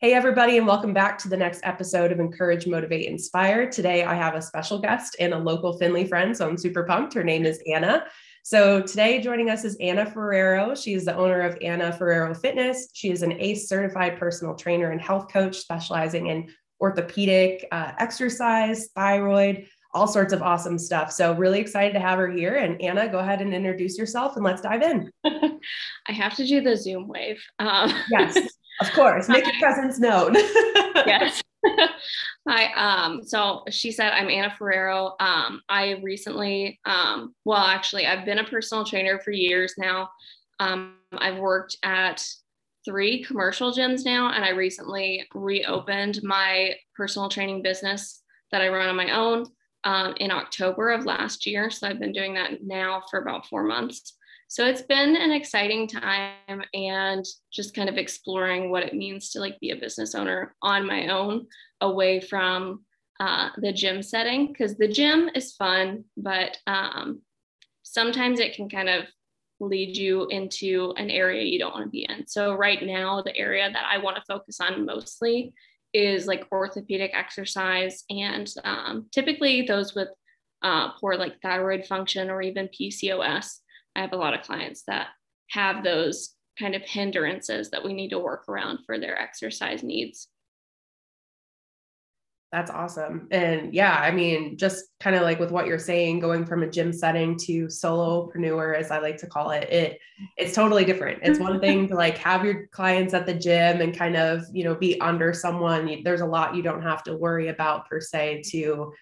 Hey, everybody, and welcome back to the next episode of Encourage, Motivate, Inspire. Today, I have a special guest and a local Finley friend, so I'm super pumped. Her name is Anna. So, today, joining us is Anna Ferrero. She is the owner of Anna Ferrero Fitness. She is an ACE certified personal trainer and health coach specializing in orthopedic, uh, exercise, thyroid, all sorts of awesome stuff. So, really excited to have her here. And Anna, go ahead and introduce yourself and let's dive in. I have to do the Zoom wave. Um, yes. Of course, make your presence known. yes. Hi. Um, so she said, I'm Anna Ferrero. Um, I recently, um, well, actually, I've been a personal trainer for years now. Um, I've worked at three commercial gyms now, and I recently reopened my personal training business that I run on my own um, in October of last year. So I've been doing that now for about four months. So it's been an exciting time and just kind of exploring what it means to like be a business owner on my own away from uh, the gym setting because the gym is fun, but um, sometimes it can kind of lead you into an area you don't want to be in. So right now, the area that I want to focus on mostly is like orthopedic exercise and um, typically those with uh, poor like thyroid function or even PCOS I have a lot of clients that have those kind of hindrances that we need to work around for their exercise needs. That's awesome. And yeah, I mean, just kind of like with what you're saying, going from a gym setting to solopreneur, as I like to call it, it it's totally different. It's one thing to like have your clients at the gym and kind of, you know, be under someone. There's a lot you don't have to worry about per se to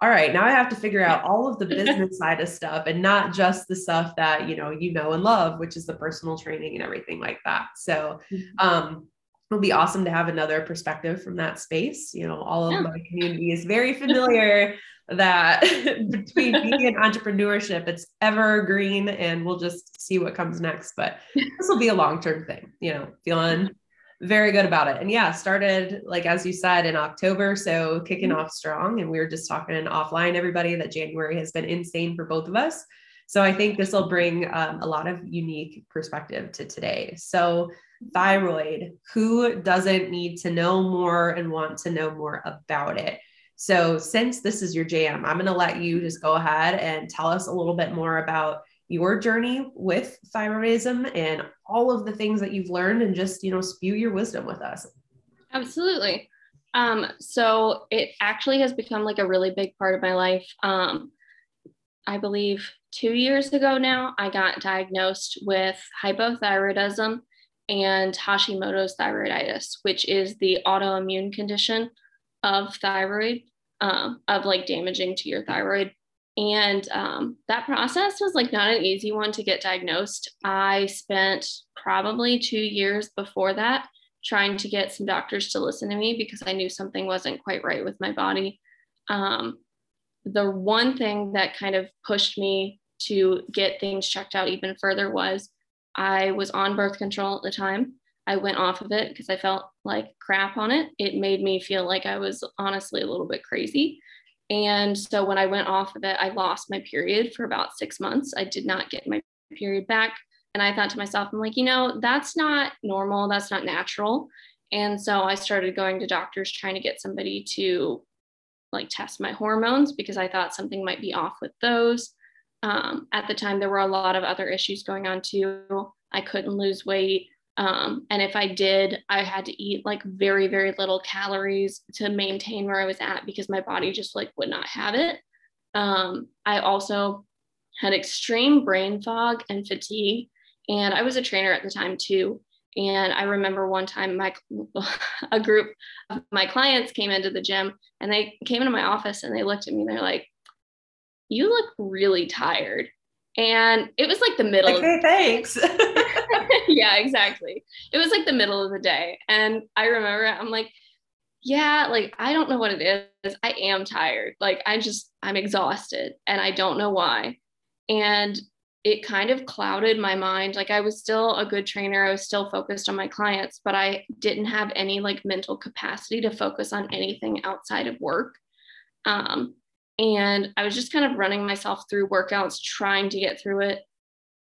all right, now I have to figure out all of the business side of stuff and not just the stuff that, you know, you know and love, which is the personal training and everything like that. So, mm-hmm. um, it'll be awesome to have another perspective from that space. You know, all of yeah. my community is very familiar that between media and entrepreneurship, it's evergreen and we'll just see what comes next. But this will be a long term thing, you know, feeling very good about it. And yeah, started like as you said in October, so kicking mm-hmm. off strong. And we were just talking offline, everybody, that January has been insane for both of us. So I think this will bring um, a lot of unique perspective to today. So thyroid, who doesn't need to know more and want to know more about it? So since this is your jam, I'm going to let you just go ahead and tell us a little bit more about your journey with thyroidism and all of the things that you've learned and just, you know, spew your wisdom with us. Absolutely. Um, so it actually has become like a really big part of my life. Um, I believe two years ago now, I got diagnosed with hypothyroidism and Hashimoto's thyroiditis, which is the autoimmune condition of thyroid, um, of like damaging to your thyroid. And um, that process was like not an easy one to get diagnosed. I spent probably two years before that trying to get some doctors to listen to me because I knew something wasn't quite right with my body. Um, the one thing that kind of pushed me to get things checked out even further was I was on birth control at the time. I went off of it because I felt like crap on it. It made me feel like I was honestly a little bit crazy. And so when I went off of it, I lost my period for about six months. I did not get my period back. And I thought to myself, I'm like, you know, that's not normal. That's not natural. And so I started going to doctors trying to get somebody to like test my hormones because I thought something might be off with those. Um, at the time, there were a lot of other issues going on too. I couldn't lose weight. Um, and if I did, I had to eat like very, very little calories to maintain where I was at because my body just like would not have it. Um, I also had extreme brain fog and fatigue. And I was a trainer at the time too. And I remember one time my a group of my clients came into the gym and they came into my office and they looked at me and they're like, you look really tired. And it was like the middle. Okay, thanks. yeah, exactly. It was like the middle of the day. And I remember I'm like, yeah, like I don't know what it is. I am tired. Like I just, I'm exhausted and I don't know why. And it kind of clouded my mind. Like I was still a good trainer, I was still focused on my clients, but I didn't have any like mental capacity to focus on anything outside of work. Um, and I was just kind of running myself through workouts, trying to get through it.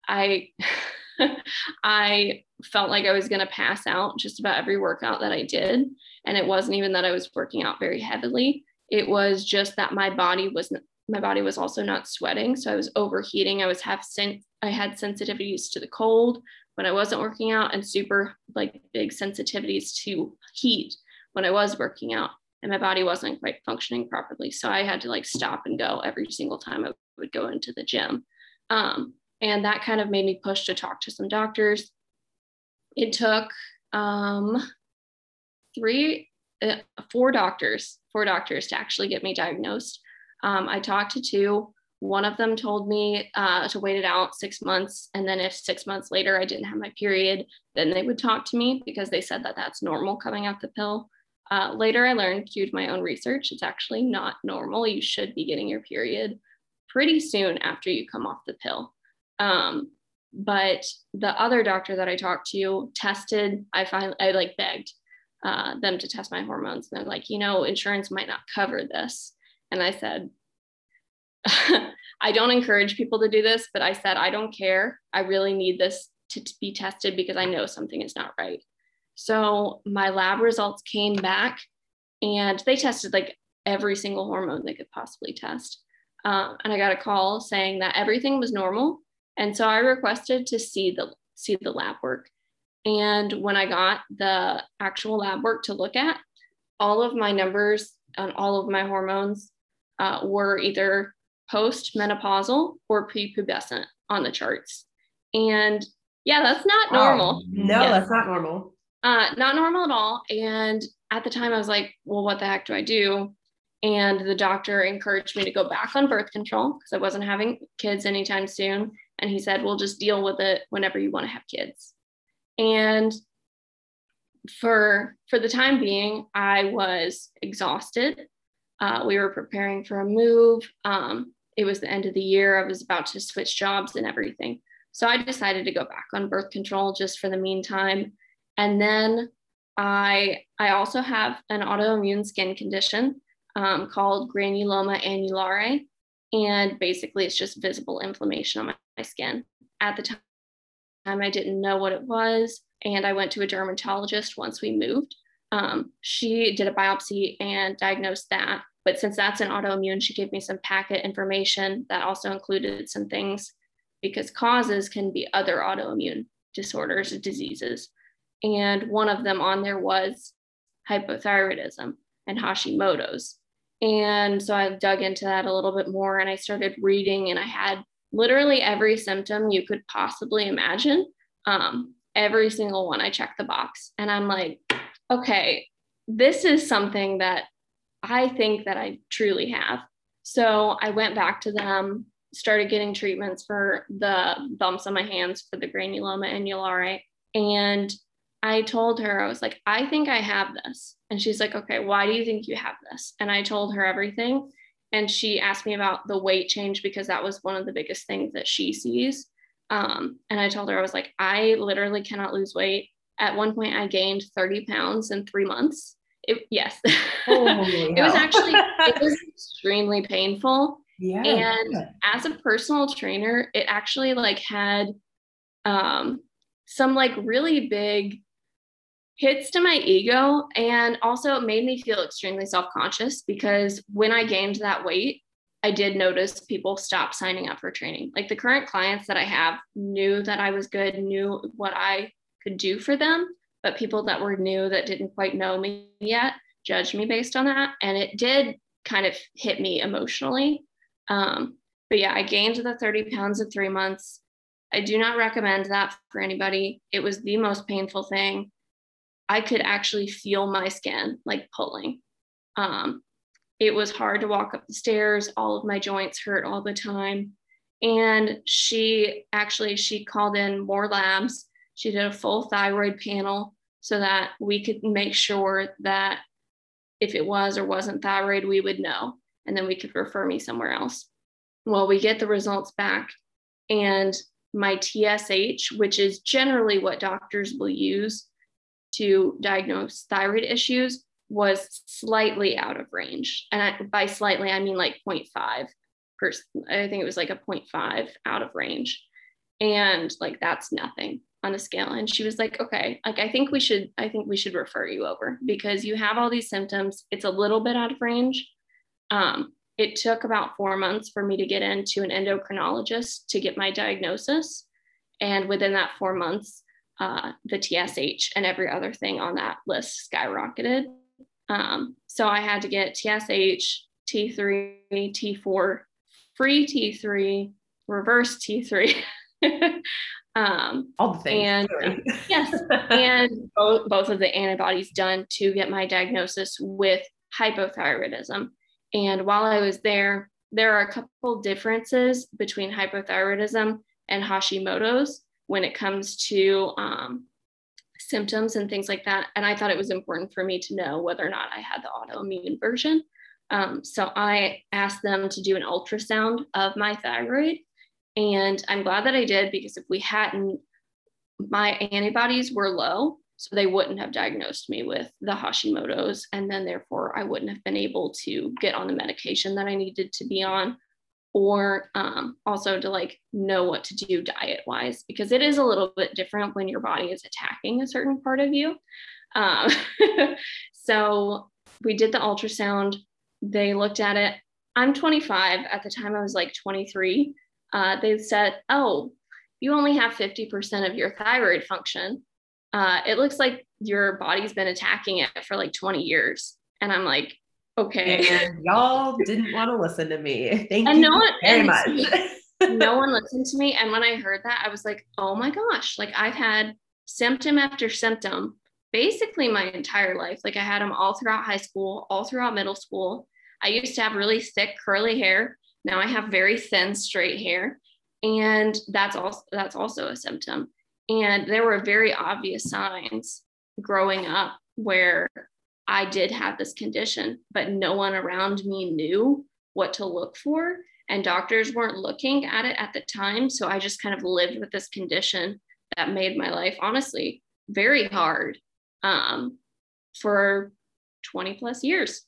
I I felt like I was going to pass out just about every workout that I did. And it wasn't even that I was working out very heavily. It was just that my body wasn't, my body was also not sweating. So I was overheating. I was have sen- I had sensitivities to the cold when I wasn't working out and super like big sensitivities to heat when I was working out. And my body wasn't quite functioning properly. So I had to like stop and go every single time I would go into the gym. Um, and that kind of made me push to talk to some doctors. It took um, three, uh, four doctors, four doctors to actually get me diagnosed. Um, I talked to two. One of them told me uh, to wait it out six months. And then if six months later I didn't have my period, then they would talk to me because they said that that's normal coming off the pill. Uh, later, I learned due to my own research, it's actually not normal. You should be getting your period pretty soon after you come off the pill. Um, but the other doctor that I talked to tested, I finally, I like begged uh, them to test my hormones. And they're like, you know, insurance might not cover this. And I said, I don't encourage people to do this, but I said, I don't care. I really need this to, be tested because I know something is not right. So my lab results came back and they tested like every single hormone they could possibly test. Um, and I got a call saying that everything was normal. And so I requested to see the see the lab work. And when I got the actual lab work to look at, all of my numbers on all of my hormones uh, were either post-menopausal or prepubescent on the charts. And yeah, that's not normal. Wow. No, yes. that's not normal. Uh, not normal at all. And at the time, I was like, well, what the heck do I do? And the doctor encouraged me to go back on birth control because I wasn't having kids anytime soon. And he said, we'll just deal with it whenever you want to have kids. And for for the time being, I was exhausted. Uh, we were preparing for a move. Um, it was the end of the year. I was about to switch jobs and everything. So I decided to go back on birth control just for the meantime. And then I I also have an autoimmune skin condition um, called granuloma annulare. And basically, it's just visible inflammation on my, my skin. At the time, I didn't know what it was. And I went to a dermatologist once we moved. Um, she did a biopsy and diagnosed that. But since that's an autoimmune, she gave me some packet information that also included some things because causes can be other autoimmune disorders or diseases. And one of them on there was hypothyroidism and Hashimoto's. And so I dug into that a little bit more and I started reading, and I had literally every symptom you could possibly imagine. Um, every single one, I checked the box. And I'm like, okay, this is something that I think that I truly have. So I went back to them, started getting treatments for the bumps on my hands for the granuloma annulare. And I told her, I was like, I think I have this. And she's like, okay, why do you think you have this? And I told her everything. And she asked me about the weight change because that was one of the biggest things that she sees. Um, and I told her, I was like, I literally cannot lose weight. At one point, I gained 30 pounds in three months. It, yes. it was actually, it was extremely painful. Yeah. And as a personal trainer, it actually like had um, some like really big hits to my ego and also it made me feel extremely self-conscious because when i gained that weight i did notice people stop signing up for training. Like the current clients that i have knew that i was good knew what i could do for them but people that were new that didn't quite know me yet judged me based on that and it did kind of hit me emotionally. Um, but yeah i gained the 30 pounds in three months. I do not recommend that for anybody. It was the most painful thing I could actually feel my skin like pulling. Um, it was hard to walk up the stairs. All of my joints hurt all the time. And she actually she called in more labs. She did a full thyroid panel so that we could make sure that if it was or wasn't thyroid, we would know. And then we could refer me somewhere else. Well, we get the results back, and my TSH, which is generally what doctors will use to diagnose thyroid issues was slightly out of range. And I, by slightly, I mean like 0.5 per, I think it was like a 0.5 out of range. And like, that's nothing on a scale. And she was like, okay, like, I think we should, I think we should refer you over because you have all these symptoms. It's a little bit out of range. Um, it took about four months for me to get into an endocrinologist to get my diagnosis. And within that four months, uh, the TSH and every other thing on that list skyrocketed. Um, so I had to get TSH, T3, T4, free T3, reverse T3. um, All the things. And yes, and both, both of the antibodies done to get my diagnosis with hypothyroidism. And while I was there, there are a couple differences between hypothyroidism and Hashimoto's when it comes to um, symptoms and things like that. And I thought it was important for me to know whether or not I had the autoimmune version. Um, so I asked them to do an ultrasound of my thyroid. And I'm glad that I did because if we hadn't, my antibodies were low. So they wouldn't have diagnosed me with the Hashimoto's. And then therefore, I wouldn't have been able to get on the medication that I needed to be on or um, also to like know what to do diet wise because it is a little bit different when your body is attacking a certain part of you. Um, so we did the ultrasound. They looked at it. I'm 25 at the time i was like 23 uh, they said oh you only have 50% of your thyroid function. Uh, it looks like your body's been attacking it for like 20 years. And i'm like Okay. And y'all didn't want to listen to me. Thank and you no one, very much. no one listened to me. And when I heard that, I was like, oh my gosh, like I've had symptom after symptom basically my entire life. Like I had them all throughout high school, all throughout middle school. I used to have really thick curly hair. Now I have very thin straight hair. And that's also that's also a symptom. And there were very obvious signs growing up where I did have this condition, but no one around me knew what to look for. And doctors weren't looking at it at the time. So I just kind of lived with this condition that made my life, honestly, very hard um, for 20 plus years.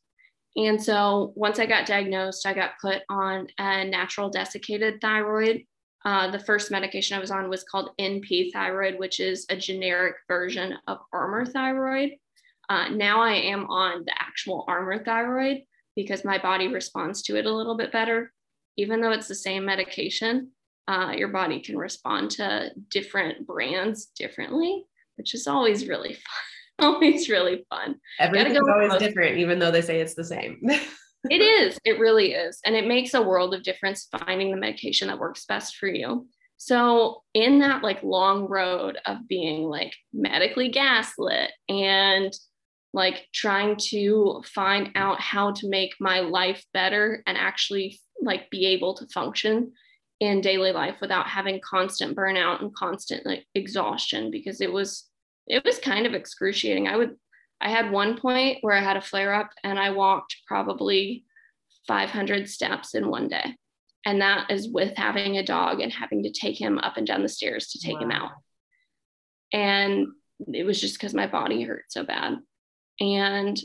And so once I got diagnosed, I got put on a natural desiccated thyroid. Uh, the first medication I was on was called NP thyroid, which is a generic version of Armour thyroid. Uh, now I am on the actual Armour thyroid because my body responds to it a little bit better. Even though it's the same medication, uh, your body can respond to different brands differently, which is always really fun. always really fun. Everything's go always different, even though they say it's the same. it is. It really is. And it makes a world of difference finding the medication that works best for you. So, in that like long road of being like medically gaslit and like trying to find out how to make my life better and actually like be able to function in daily life without having constant burnout and constant like exhaustion because it was it was kind of excruciating. I would i had one point where i had a flare up and i walked probably 500 steps in one day. And that is with having a dog and having to take him up and down the stairs to take wow. him out. And it was just because my body hurt so bad and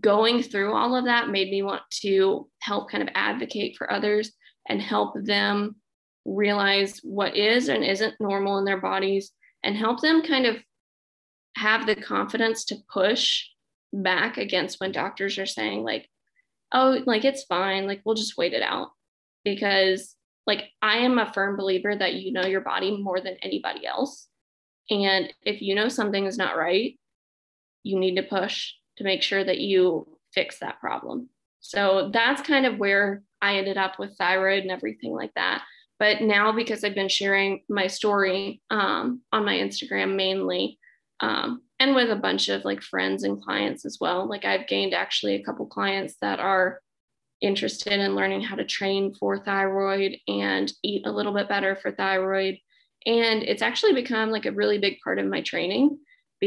going through all of that made me want to help kind of advocate for others and help them realize what is and isn't normal in their bodies and help them kind of have the confidence to push back against when doctors are saying like oh like it's fine. Like we'll just wait it out. Because like i am a firm believer that you know your body more than anybody else. And if you know something is not right you need to push to make sure that you fix that problem. So that's kind of where I ended up with thyroid and everything like that. But now, because I've been sharing my story um, on my Instagram mainly, um, and with a bunch of like friends and clients as well, like I've gained actually a couple clients that are interested in learning how to train for thyroid and eat a little bit better for thyroid. And it's actually become like a really big part of my training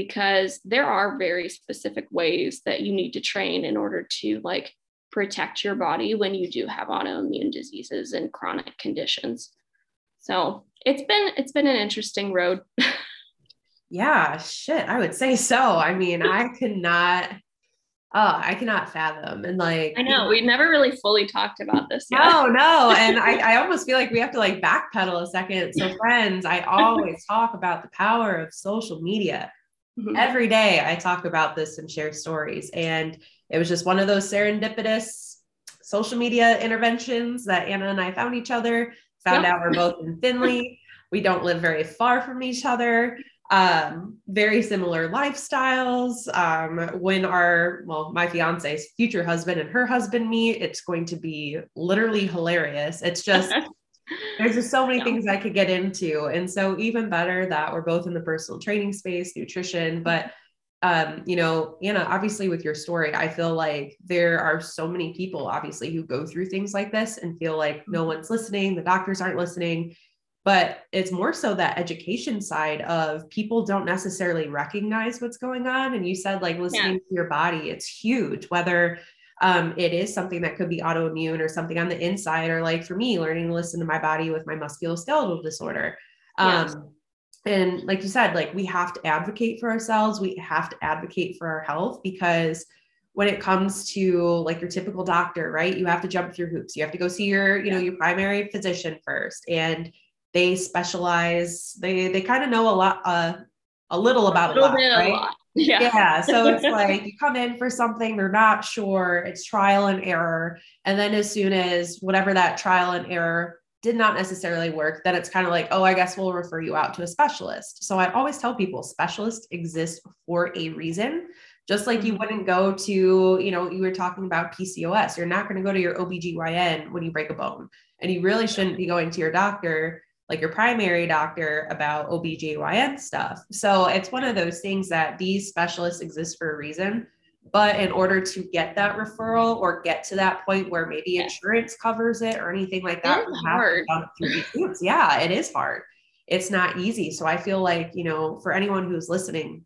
because there are very specific ways that you need to train in order to like protect your body when you do have autoimmune diseases and chronic conditions. So it's been it's been an interesting road. yeah, shit, I would say so. I mean, I cannot oh, I cannot fathom. And like, I know we never really fully talked about this. Yet. No, no. And I, I almost feel like we have to like backpedal a second. So, friends, I always talk about the power of social media. Mm-hmm. Every day I talk about this and share stories. And it was just one of those serendipitous social media interventions that Anna and I found each other, found yep. out we're both in Finley. we don't live very far from each other um, very similar lifestyles. Um, when our, well, my fiance's future husband and her husband meet, it's going to be literally hilarious. It's just, there's just so many yeah. things I could get into. And so, even better that we're both in the personal training space, nutrition, but um, you know, Anna, obviously with your story, I feel like there are so many people obviously who go through things like this and feel like no mm-hmm. one's listening, the doctors aren't listening but it's more so that education side of people don't necessarily recognize what's going on and you said like listening yeah. to your body it's huge whether um, it is something that could be autoimmune or something on the inside or like for me learning to listen to my body with my musculoskeletal disorder um, yes. and like you said like we have to advocate for ourselves we have to advocate for our health because when it comes to like your typical doctor right you have to jump through hoops you have to go see your you know your primary physician first and they specialize they they kind of know a lot uh, a little about a, lot, right? A lot. Yeah. yeah. So it's like you come in for something, they're not sure, it's trial and error. And then as soon as whatever that trial and error did not necessarily work, then it's kind of like, oh, I guess we'll refer you out to a specialist. So I always tell people specialists exist for a reason. Just like you mm-hmm. wouldn't go to, you know, you were talking about PCOS. You're not going to go to your OBGYN when you break a bone. And you really shouldn't be going to your doctor like your primary doctor about OBGYN stuff. So it's one of those things that these specialists exist for a reason. But in order to get that referral or get to that point where maybe insurance covers it or anything like that, hard. yeah, it is hard. It's not easy. So I feel like, you know, for anyone who's listening,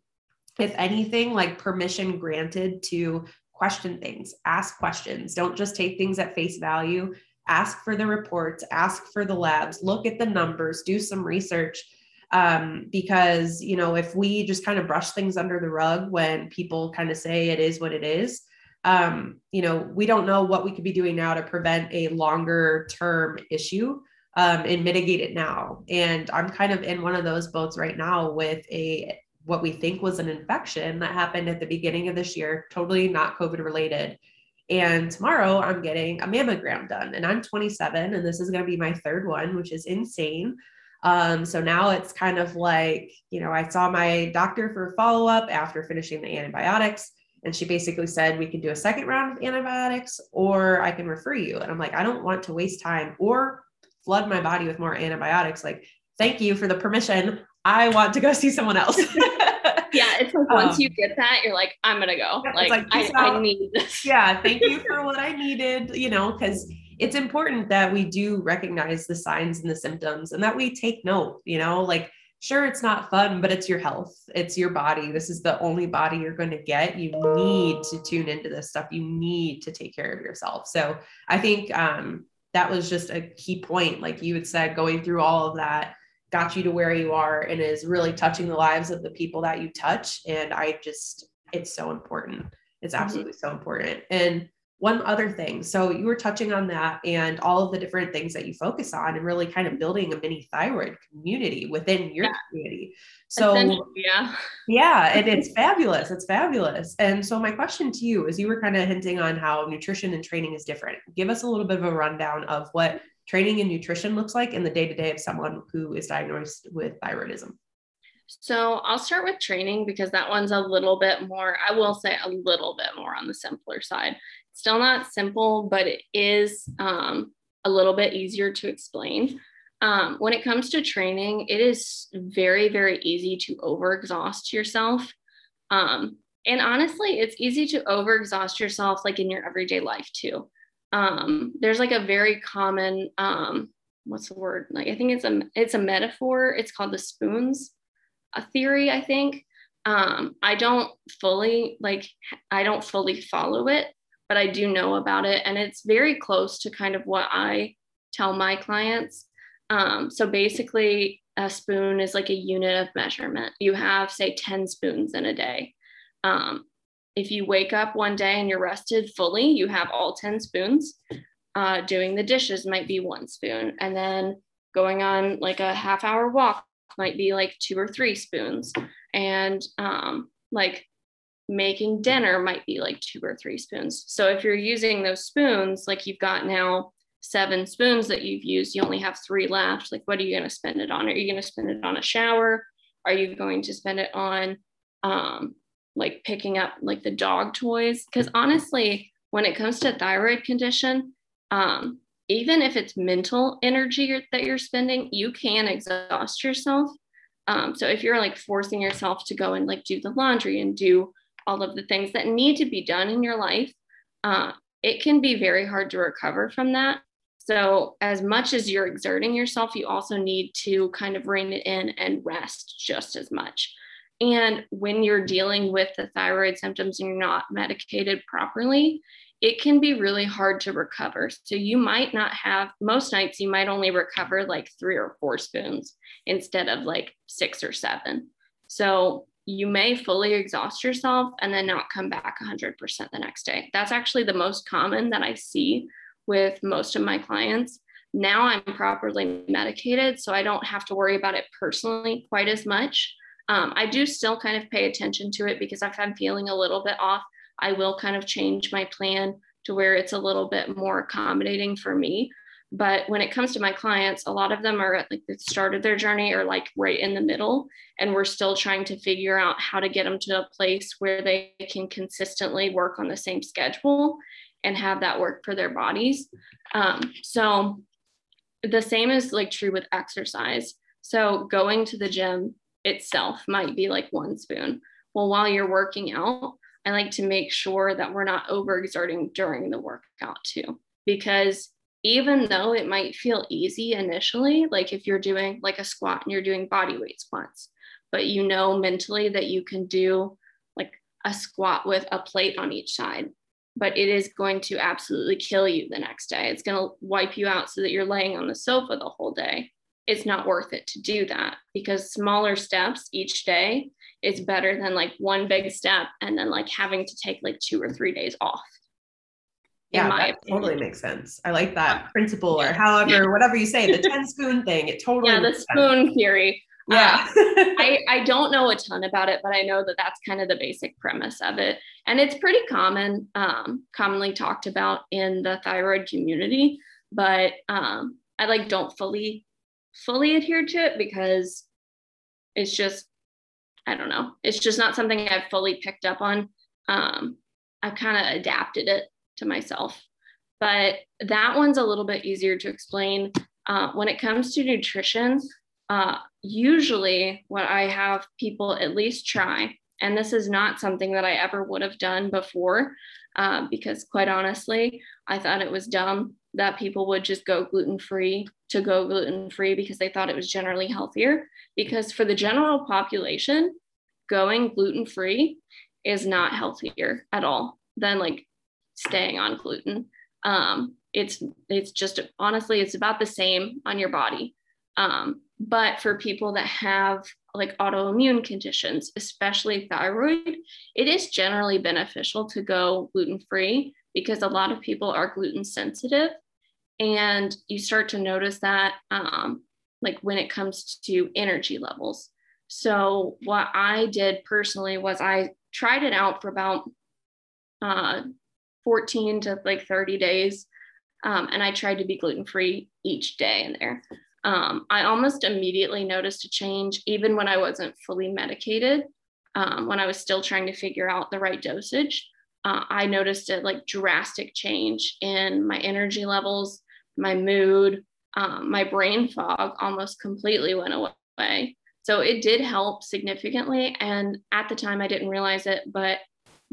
if anything, like permission granted to question things, ask questions, don't just take things at face value ask for the reports, ask for the labs, look at the numbers, do some research. Um, because, you know, if we just kind of brush things under the rug when people kind of say it is what it is, um, you know, we don't know what we could be doing now to prevent a longer term issue um, and mitigate it now. And I'm kind of in one of those boats right now with a what we think was an infection that happened at the beginning of this year, totally not COVID related. And tomorrow I'm getting a mammogram done, and I'm 27, and this is going to be my third one, which is insane. Um, so now it's kind of like, you know, I saw my doctor for a follow up after finishing the antibiotics, and she basically said we can do a second round of antibiotics or I can refer you. And I'm like, I don't want to waste time or flood my body with more antibiotics. Like, thank you for the permission. I want to go see someone else. yeah, it's like once um, you get that, you're like, I'm gonna go. Like, like I, I, need this. yeah, thank you for what I needed, you know, because it's important that we do recognize the signs and the symptoms and that we take note, you know, like sure it's not fun, but it's your health, it's your body. This is the only body you're going to get. You need to tune into this stuff. You need to take care of yourself. So I think um that was just a key point, like you had said, going through all of that got you to where you are and is really touching the lives of the people that you touch. And I just, it's so important. It's mm-hmm. absolutely mm-hmm. so important. And one other thing. So you were touching on that and all of the different things that you focus on and really kind of building a mini thyroid community within your yeah. community. So yeah. Yeah, and it's fabulous. It's fabulous. And so my question to you is you were kind of hinting on how nutrition and training is different. Give us a little bit of a rundown of what training and nutrition looks like in the day to day of someone who is diagnosed with thyroidism? So I'll start with training because that one's a little bit more, I will say a little bit more on the simpler side. Still not simple, but it is um, a little bit easier to explain. Um, when it comes to training, it is very, very easy to overexhaust yourself. Um, and honestly, it's easy to overexhaust yourself like in your everyday life too um, there's like a very common um, what's the word? Like i think it's a it's a metaphor. It's called the spoons a theory i think. Um, i don't fully like i don't fully follow it but i do know about it. And it's very close to kind of what i tell my clients. Um, so basically a spoon is like a unit of measurement. You have say 10 spoons in a day. Um, if you wake up one day and you're rested fully, you have all 10 spoons. Uh, doing the dishes might be one spoon. And then going on like a half hour walk might be like two or three spoons. And um, like making dinner might be like two or three spoons. So if you're using those spoons, like you've got now seven spoons that you've used, you only have three left. Like, what are you going to spend it on? Are you going to spend it on a shower? Are you going to spend it on um, like picking up like the dog toys? Because honestly, when it comes to thyroid condition, um, even if it's mental energy that you're spending, you can exhaust yourself. Um, so if you're like forcing yourself to go and like do the laundry and do all of the things that need to be done in your life, uh, it can be very hard to recover from that. So, as much as you're exerting yourself, you also need to kind of rein it in and rest just as much. And when you're dealing with the thyroid symptoms and you're not medicated properly, it can be really hard to recover. So, you might not have, most nights, you might only recover like three or four spoons instead of like six or seven. So, you may fully exhaust yourself and then not come back 100% the next day. That's actually the most common that I see with most of my clients. Now I'm properly medicated, so I don't have to worry about it personally quite as much. Um, I do still kind of pay attention to it because if I'm feeling a little bit off, I will kind of change my plan to where it's a little bit more accommodating for me. But when it comes to my clients, a lot of them are at like the start of their journey or like right in the middle. And we're still trying to figure out how to get them to a place where they can consistently work on the same schedule and have that work for their bodies. Um, so the same is like true with exercise. So going to the gym itself might be like one spoon. Well, while you're working out, I like to make sure that we're not overexerting during the workout too, because even though it might feel easy initially, like if you're doing like a squat and you're doing body weight squats, but you know mentally that you can do like a squat with a plate on each side, but it is going to absolutely kill you the next day. It's going to wipe you out so that you're laying on the sofa the whole day. It's not worth it to do that because smaller steps each day is better than like one big step and then like having to take like two or three days off yeah, that opinion. totally makes sense. I like that principle, or however, whatever you say, the 10 spoon thing. It totally yeah, the spoon sense. theory. Yeah. uh, I, I don't know a ton about it, but I know that that's kind of the basic premise of it. And it's pretty common, um, commonly talked about in the thyroid community, but um, I like don't fully, fully adhered to it because it's just, I don't know, it's just not something I've fully picked up on. Um, I've kind of adapted it to myself. But that one's a little bit easier to explain. Uh, when it comes to nutrition, uh, usually what I have people at least try, and this is not something that I ever would have done before, uh, because quite honestly, I thought it was dumb that people would just go gluten free to go gluten free because they thought it was generally healthier. Because for the general population, going gluten free is not healthier at all than like staying on gluten. Um, it's it's just honestly it's about the same on your body. Um, but for people that have like autoimmune conditions, especially thyroid, it is generally beneficial to go gluten free because a lot of people are gluten sensitive. And you start to notice that, um, like when it comes to energy levels. So, what I did personally was I tried it out for about uh, 14 to like 30 days. Um, and I tried to be gluten free each day in there. Um, I almost immediately noticed a change, even when I wasn't fully medicated, um, when I was still trying to figure out the right dosage. Uh, I noticed a like drastic change in my energy levels, my mood, um, my brain fog almost completely went away. So it did help significantly. And at the time, I didn't realize it, but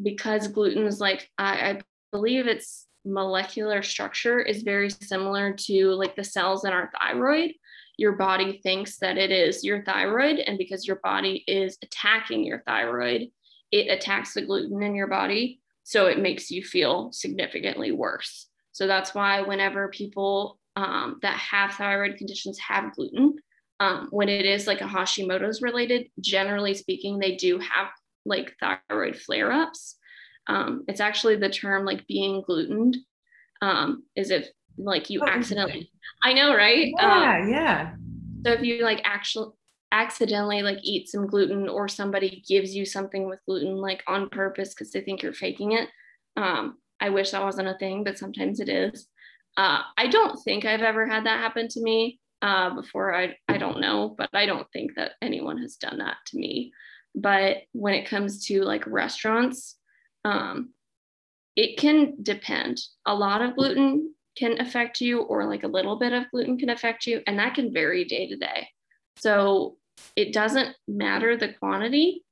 because gluten is like I, I believe its molecular structure is very similar to like the cells in our thyroid. Your body thinks that it is your thyroid, and because your body is attacking your thyroid, it attacks the gluten in your body. So it makes you feel significantly worse. So that's why whenever people um, that have thyroid conditions have gluten, um, when it is like a Hashimoto's related, generally speaking, they do have like thyroid flare ups Um, it's actually the term like being glutened. Um, is if like you oh, accidentally, I know, right? Yeah, um, yeah. So if you like actually accidentally like eat some gluten or somebody gives you something with gluten like on purpose because they think you're faking it. Um, I wish that wasn't a thing, but sometimes it is. Uh, I don't think I've ever had that happen to me uh, before. I, I don't know, but I don't think that anyone has done that to me. But when it comes to like restaurants, um, it can depend. A lot of gluten can affect you, or like a little bit of gluten can affect you, and that can vary day to day. So it doesn't matter the quantity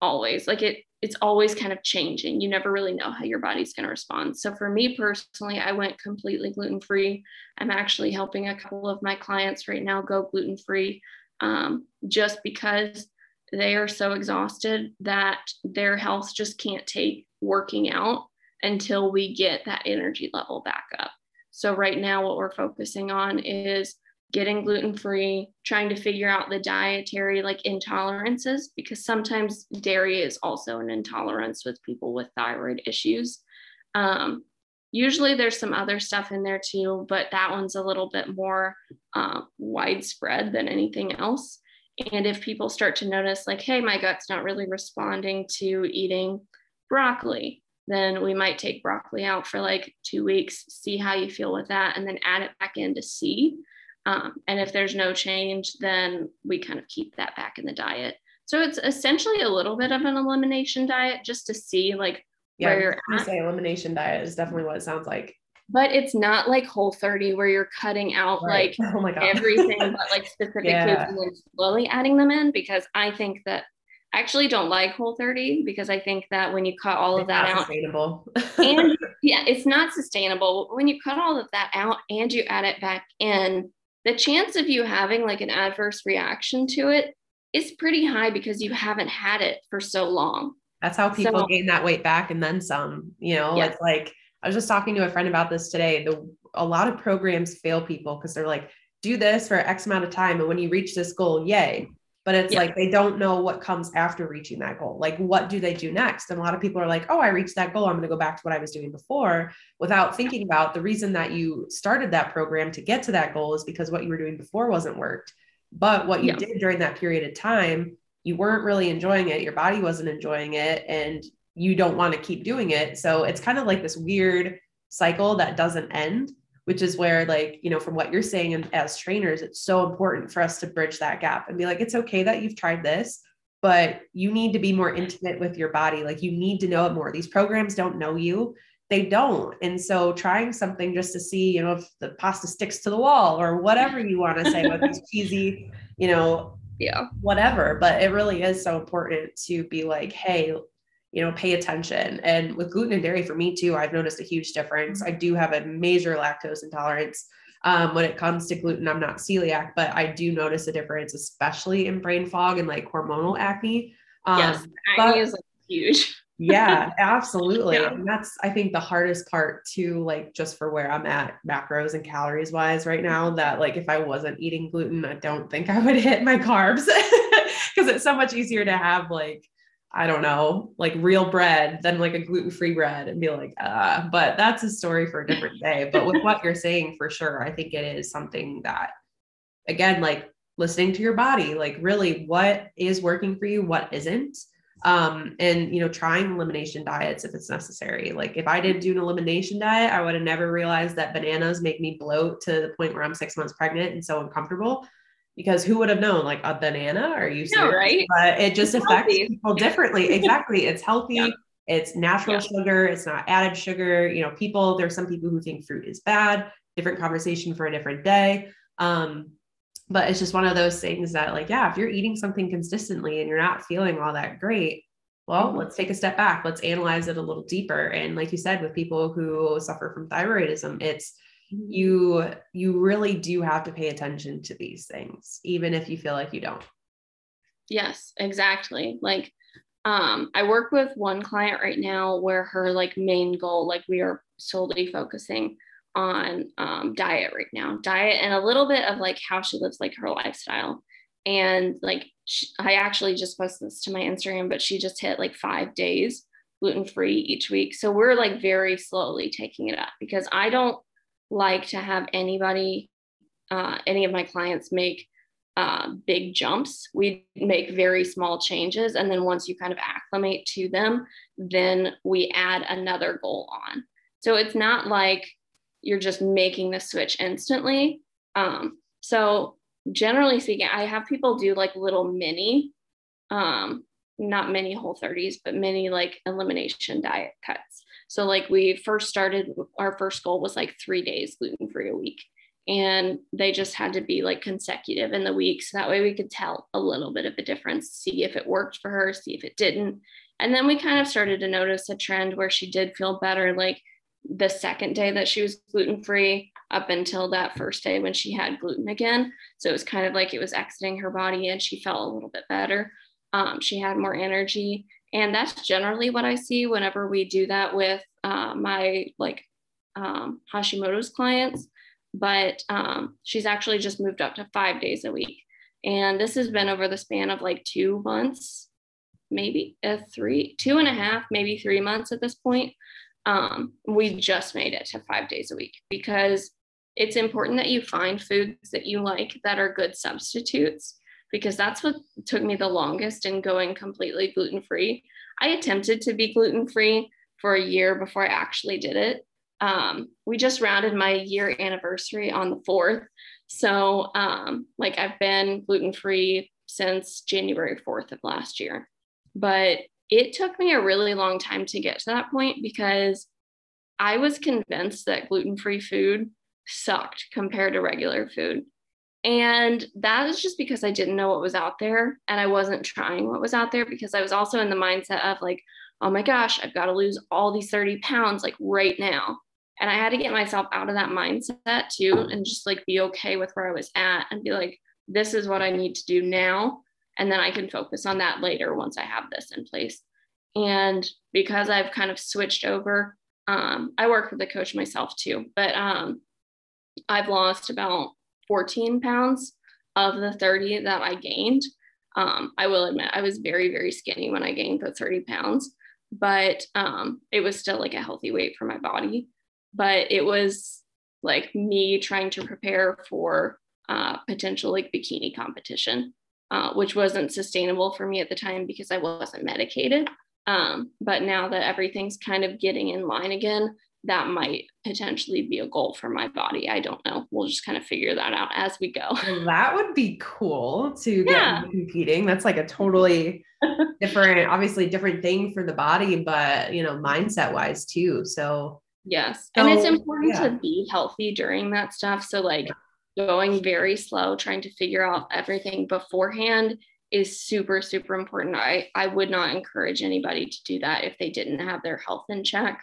always. Like it, it's always kind of changing. You never really know how your body's going to respond. So for me personally, I went completely gluten free. I'm actually helping a couple of my clients right now go gluten free um, just because they are so exhausted that their health just can't take working out until we get that energy level back up. So, right now, what we're focusing on is getting gluten free, trying to figure out the dietary like intolerances, because sometimes dairy is also an intolerance with people with thyroid issues. Um, usually there's some other stuff in there too, but that one's a little bit more uh, widespread than anything else. And if people start to notice, like, hey, my gut's not really responding to eating broccoli, then we might take broccoli out for like two weeks, see how you feel with that, and then add it back in to see. Um, and if there's no change, then we kind of keep that back in the diet. So it's essentially a little bit of an elimination diet just to see like yeah, where you're at. Say elimination diet is definitely what it sounds like but it's not like whole 30 where you're cutting out right. like oh everything but like specific yeah. foods and then slowly adding them in because I think that I actually don't like whole 30 because I think that when you cut all it's of that out sustainable. and yeah, it's not sustainable. When you cut all of that out and you add it back in, the chance of you having like an adverse reaction to it is pretty high because you haven't had it for so long. That's how people so, gain that weight back and then some, you know, yes. it's like I was just talking to a friend about this today. The a lot of programs fail people because they're like, do this for X amount of time. And when you reach this goal, yay. But it's yeah. like they don't know what comes after reaching that goal. Like, what do they do next? And a lot of people are like, oh, I reached that goal. I'm going to go back to what I was doing before without thinking about the reason that you started that program to get to that goal is because what you were doing before wasn't worked. But what you yeah. did during that period of time, you weren't really enjoying it. Your body wasn't enjoying it. And you don't want to keep doing it. So it's kind of like this weird cycle that doesn't end, which is where, like, you know, from what you're saying and as trainers, it's so important for us to bridge that gap and be like, it's okay that you've tried this, but you need to be more intimate with your body. Like, you need to know it more. These programs don't know you. They don't. And so trying something just to see, you know, if the pasta sticks to the wall or whatever you want to say with these cheesy, you know, yeah, whatever. But it really is so important to be like, hey, you know, pay attention. And with gluten and dairy for me too, I've noticed a huge difference. I do have a major lactose intolerance. Um, when it comes to gluten, I'm not celiac, but I do notice a difference, especially in brain fog and like hormonal acne. Um, yes, acne is like huge. yeah, absolutely. Yeah. And that's, I think, the hardest part too, like just for where I'm at macros and calories wise right now, that like if I wasn't eating gluten, I don't think I would hit my carbs because it's so much easier to have like I don't know, like real bread than like a gluten free bread and be like, uh, but that's a story for a different day. But with what you're saying, for sure, I think it is something that, again, like listening to your body, like really what is working for you, what isn't. Um, and you know, trying elimination diets if it's necessary. Like if I didn't do an elimination diet, I would have never realized that bananas make me bloat to the point where I'm six months pregnant and so uncomfortable because who would have known like a banana are you no, right but it just it's affects healthy. people differently exactly it's healthy yeah. it's natural yeah. sugar it's not added sugar you know people there's some people who think fruit is bad different conversation for a different day um but it's just one of those things that like yeah if you're eating something consistently and you're not feeling all that great well mm-hmm. let's take a step back let's analyze it a little deeper and like you said with people who suffer from thyroidism it's you you really do have to pay attention to these things even if you feel like you don't. Yes exactly. Like um i work with one client right now where her like main goal like we are solely focusing on um, diet right now. Diet and a little bit of like how she lives like her lifestyle. And like she, i actually just posted this to my instagram but she just hit like five days gluten free each week. So we're like very slowly taking it up because I don't like to have anybody, uh, any of my clients make uh, big jumps. We make very small changes. And then once you kind of acclimate to them, then we add another goal on. So it's not like you're just making the switch instantly. Um, so generally speaking, I have people do like little mini, um, not many whole 30s, but many like elimination diet cuts. So like we first started, our first goal was like three days gluten free a week. And they just had to be like consecutive in the week. So that way we could tell a little bit of a difference, see if it worked for her, see if it didn't. And then we kind of started to notice a trend where she did feel better. Like the second day that she was gluten free up until that first day when she had gluten again. So it was kind of like it was exiting her body and she felt a little bit better. Um, she had more energy. And that's generally what I see whenever we do that with uh, my like um, Hashimoto's clients. But um, she's actually just moved up to five days a week. And this has been over the span of like two months, maybe a three, two and a half, maybe three months at this point um, we just made it to five days a week because it's important that you find foods that you like that are good substitutes because that's what took me the longest in going completely gluten free. I attempted to be gluten free for a year before I actually did it. Um, we just rounded my year anniversary on the 4th. So, um, like, I've been gluten free since January 4th of last year. But it took me a really long time to get to that point because I was convinced that gluten free food sucked compared to regular food. And that is just because I didn't know what was out there and I wasn't trying what was out there because I was also in the mindset of like, oh my gosh, I've got to lose all these 30 pounds like right now. And I had to get myself out of that mindset too and just like be okay with where I was at and be like, this is what I need to do now and then I can focus on that later once I have this in place. And because I've kind of switched over, um, I work with a coach myself too, but um, I've lost about 14 pounds of the 30 that I gained. Um, I will admit I was very, very skinny when I gained the 30 pounds, but um, it was still like a healthy weight for my body. But it was like me trying to prepare for uh, potential like bikini competition uh, which wasn't sustainable for me at the time because I wasn't medicated. Um, but now that everything's kind of getting in line again, that might potentially be a goal for my body. I don't know. We'll just kind of figure that out as we go. Well, that would be cool to get yeah. competing. That's like a totally different, obviously different thing for the body, but you know, mindset wise too. So yes. So, and it's important yeah. to be healthy during that stuff. So like going very slow, trying to figure out everything beforehand is super, super important. I, I would not encourage anybody to do that if they didn't have their health in check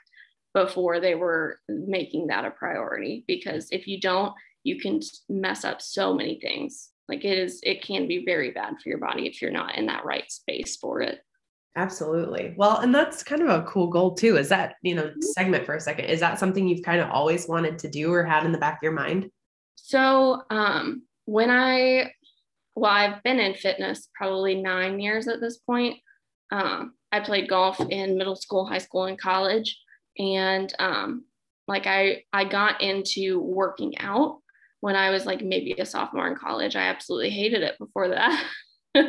before they were making that a priority. Because if you don't, you can mess up so many things. Like it is, it can be very bad for your body if you're not in that right space for it. Absolutely. Well, and that's kind of a cool goal too. Is that, you know, mm-hmm. segment for a second, is that something you've kind of always wanted to do or had in the back of your mind? So um, when I, well, I've been in fitness probably nine years at this point. Um, I played golf in middle school, high school, and college, and um, like I, I got into working out when I was like maybe a sophomore in college. I absolutely hated it before that. uh,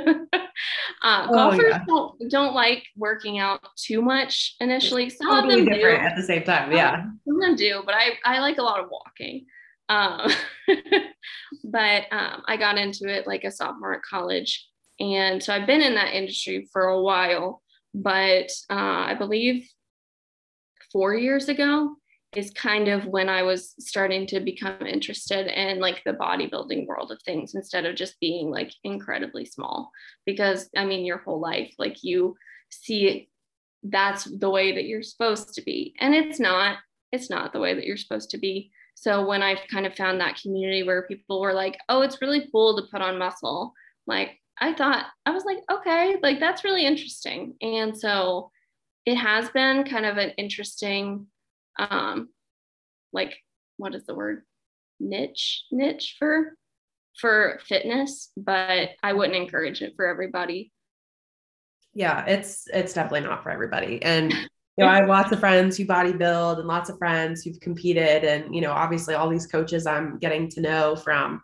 oh, golfers yeah. don't, don't like working out too much initially. Some totally of them do at the same time. Yeah, some of them do, but I I like a lot of walking. Um, but um, I got into it like a sophomore at college. And so I've been in that industry for a while, but uh, I believe four years ago is kind of when I was starting to become interested in like the bodybuilding world of things instead of just being like incredibly small. Because I mean, your whole life, like you see that's the way that you're supposed to be. And it's not, it's not the way that you're supposed to be. So when I kind of found that community where people were like, oh, it's really cool to put on muscle, like I thought, I was like, okay, like that's really interesting. And so it has been kind of an interesting, um, like, what is the word? Niche, niche for for fitness, but I wouldn't encourage it for everybody. Yeah, it's it's definitely not for everybody. And you know, I have lots of friends who bodybuild and lots of friends who've competed. And, you know, obviously all these coaches I'm getting to know from,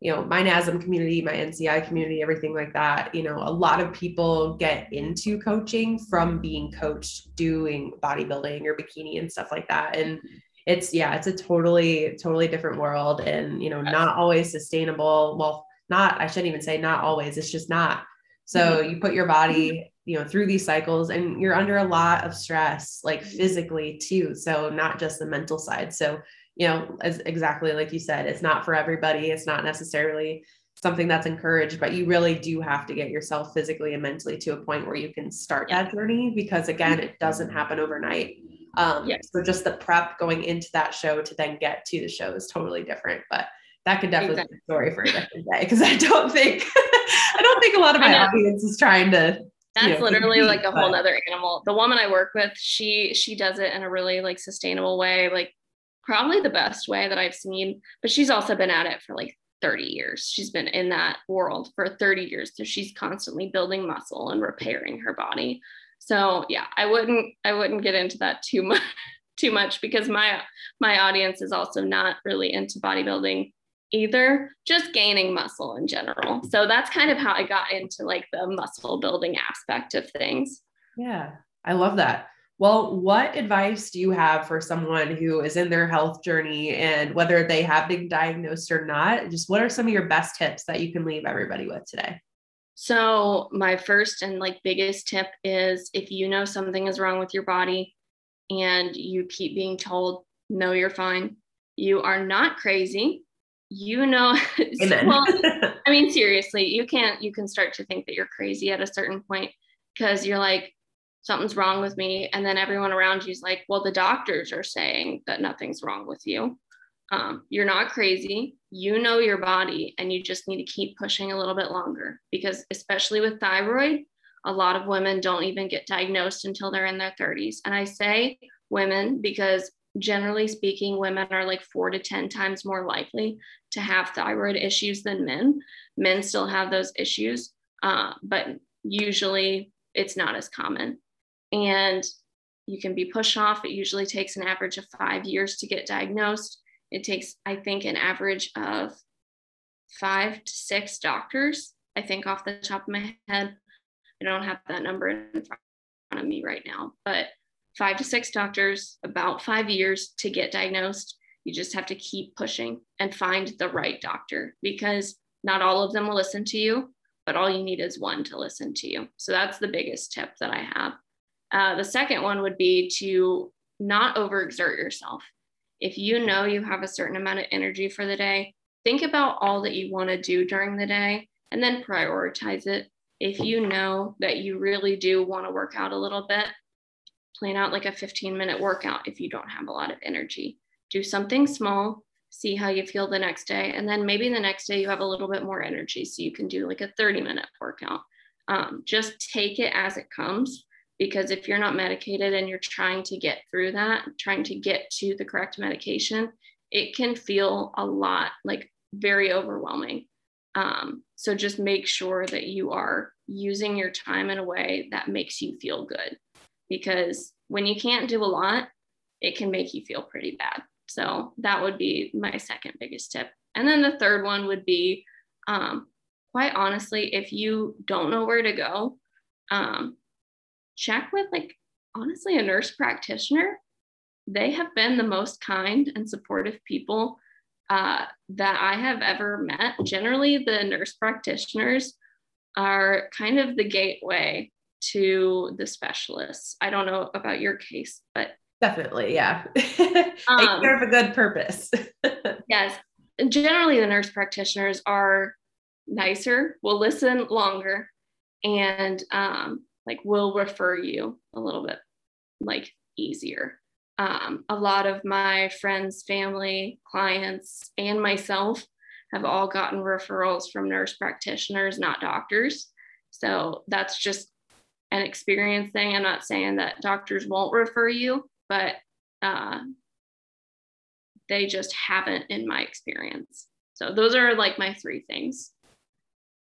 you know, my NASM community, my NCI community, everything like that. You know, a lot of people get into coaching from being coached doing bodybuilding or bikini and stuff like that. And it's, yeah, it's a totally, totally different world and, you know, not always sustainable. Well, not, I shouldn't even say not always, it's just not. So mm-hmm. you put your body you know through these cycles and you're under a lot of stress like mm-hmm. physically too so not just the mental side so you know as exactly like you said it's not for everybody. It's not necessarily something that's encouraged but you really do have to get yourself physically and mentally to a point where you can start that journey because again it doesn't happen overnight. Um yes. so just the prep going into that show to then get to the show is totally different but that could definitely exactly. be a story for a different day because I don't think I don't think a lot of my audience is trying to that's you know, literally like a whole other animal. The woman i work with she she does it in a really like sustainable way like probably the best way that i've seen but she's also been at it for like 30 years. She's been in that world for 30 years so she's constantly building muscle and repairing her body. So yeah i wouldn't i wouldn't get into that too much too much because my my audience is also not really into bodybuilding either just gaining muscle in general. So that's kind of how i got into like the muscle building aspect of things. Yeah i love that well what advice do you have for someone who is in their health journey and whether they have been diagnosed or not? Just what are some of your best tips that you can leave everybody with today? So my first and like biggest tip is if you know something is wrong with your body and you keep being told no you're fine you are not crazy. You know well i mean seriously you can't you can start to think that you're crazy at a certain point because you're like something's wrong with me and then everyone around you is like well the doctors are saying that nothing's wrong with you um, you're not crazy you know your body and you just need to keep pushing a little bit longer because especially with thyroid a lot of women don't even get diagnosed until they're in their 30s and i say women because generally speaking, women are like four to 10 times more likely to have thyroid issues than men. Men still have those issues, uh, but usually it's not as common. And you can be pushed off. It usually takes an average of five years to get diagnosed. It takes, I think, an average of five to six doctors. I think off the top of my head, I don't have that number in front of me right now, but five to six doctors, about five years to get diagnosed. You just have to keep pushing and find the right doctor because not all of them will listen to you, but all you need is one to listen to you. So that's the biggest tip that I have. Uh, the second one would be to not overexert yourself. If you know you have a certain amount of energy for the day, think about all that you want to do during the day and then prioritize it. If you know that you really do want to work out a little bit, plan out like a 15 minute workout if you don't have a lot of energy. Do something small, see how you feel the next day. And then maybe the next day you have a little bit more energy. So you can do like a 30 minute workout. Um, just take it as it comes because if you're not medicated and you're trying to get through that, trying to get to the correct medication, it can feel a lot like very overwhelming. Um, so just make sure that you are using your time in a way that makes you feel good because when you can't do a lot, it can make you feel pretty bad. So that would be my second biggest tip. And then the third one would be um, quite honestly, if you don't know where to go, um, check with like honestly a nurse practitioner. They have been the most kind and supportive people uh, that I have ever met. Generally, the nurse practitioners are kind of the gateway to the specialists. I don't know about your case, but definitely, yeah. they um, serve a good purpose. yes. Generally, the nurse practitioners are nicer, will listen longer, and um, like will refer you a little bit like easier. Um, a lot of my friends, family, clients, and myself have all gotten referrals from nurse practitioners, not doctors. So that's just an experience thing. I'm not saying that doctors won't refer you, but uh, they just haven't in my experience. So those are like my three things.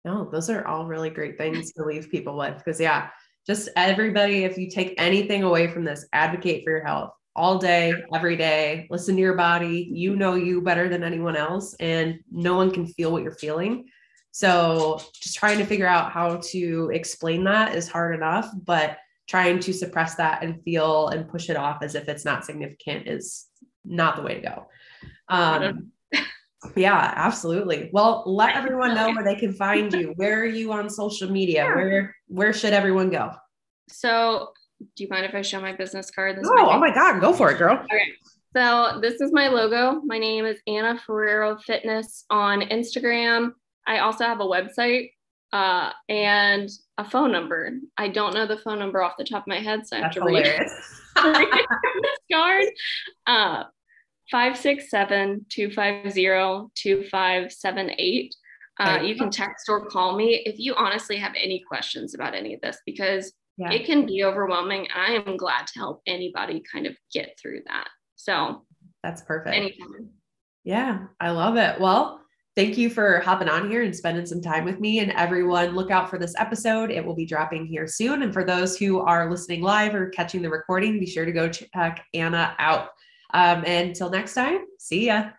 No, those are all really great things to leave people with because yeah, just everybody, if you take anything away from this, advocate for your health all day, every day. Listen to your body. You know you better than anyone else, and no one can feel what you're feeling. So, just trying to figure out how to explain that is hard enough, but trying to suppress that and feel and push it off as if it's not significant is not the way to go. Um, yeah, absolutely. Well, let everyone know where they can find you. Where are you on social media? Where where should everyone go? So, do you mind if I show my business card? This oh, oh my god, go for it, girl. Okay. So, this is my logo. My name is Anna Ferrero Fitness on Instagram. I also have a website uh, and a phone number. I don't know the phone number off the top of my head, so I have That's to read, read this card. Uh, 567-250-2578. Uh, you can text or call me if you honestly have any questions about any of this because yeah. it can be overwhelming. I am glad to help anybody kind of get through that. So that's perfect. Anytime. Yeah, I love it. Well, thank you for hopping on here and spending some time with me. And everyone, look out for this episode. It will be dropping here soon. And for those who are listening live or catching the recording, be sure to go check Anna out. Um, and until next time, see ya.